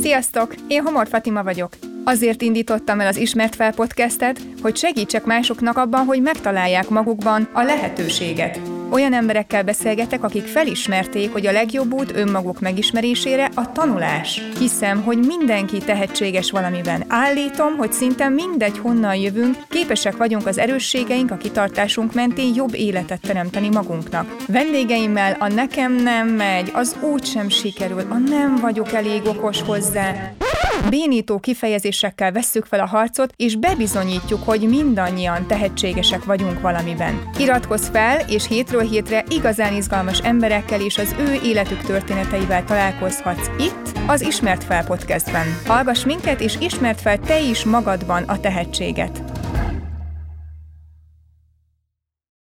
Sziasztok! Én Homor Fatima vagyok. Azért indítottam el az Ismert Fel podcastet, hogy segítsek másoknak abban, hogy megtalálják magukban a lehetőséget. Olyan emberekkel beszélgetek, akik felismerték, hogy a legjobb út önmaguk megismerésére a tanulás. Hiszem, hogy mindenki tehetséges valamiben. Állítom, hogy szinte mindegy honnan jövünk, képesek vagyunk az erősségeink, a kitartásunk mentén jobb életet teremteni magunknak. Vendégeimmel a nekem nem megy, az úgy sem sikerül, a nem vagyok elég okos hozzá. Bénító kifejezésekkel vesszük fel a harcot, és bebizonyítjuk, hogy mindannyian tehetségesek vagyunk valamiben. Iratkozz fel, és hétről hétre igazán izgalmas emberekkel és az ő életük történeteivel találkozhatsz itt, az Ismert Fel podcastben. Hallgass minket, és ismert fel te is magadban a tehetséget.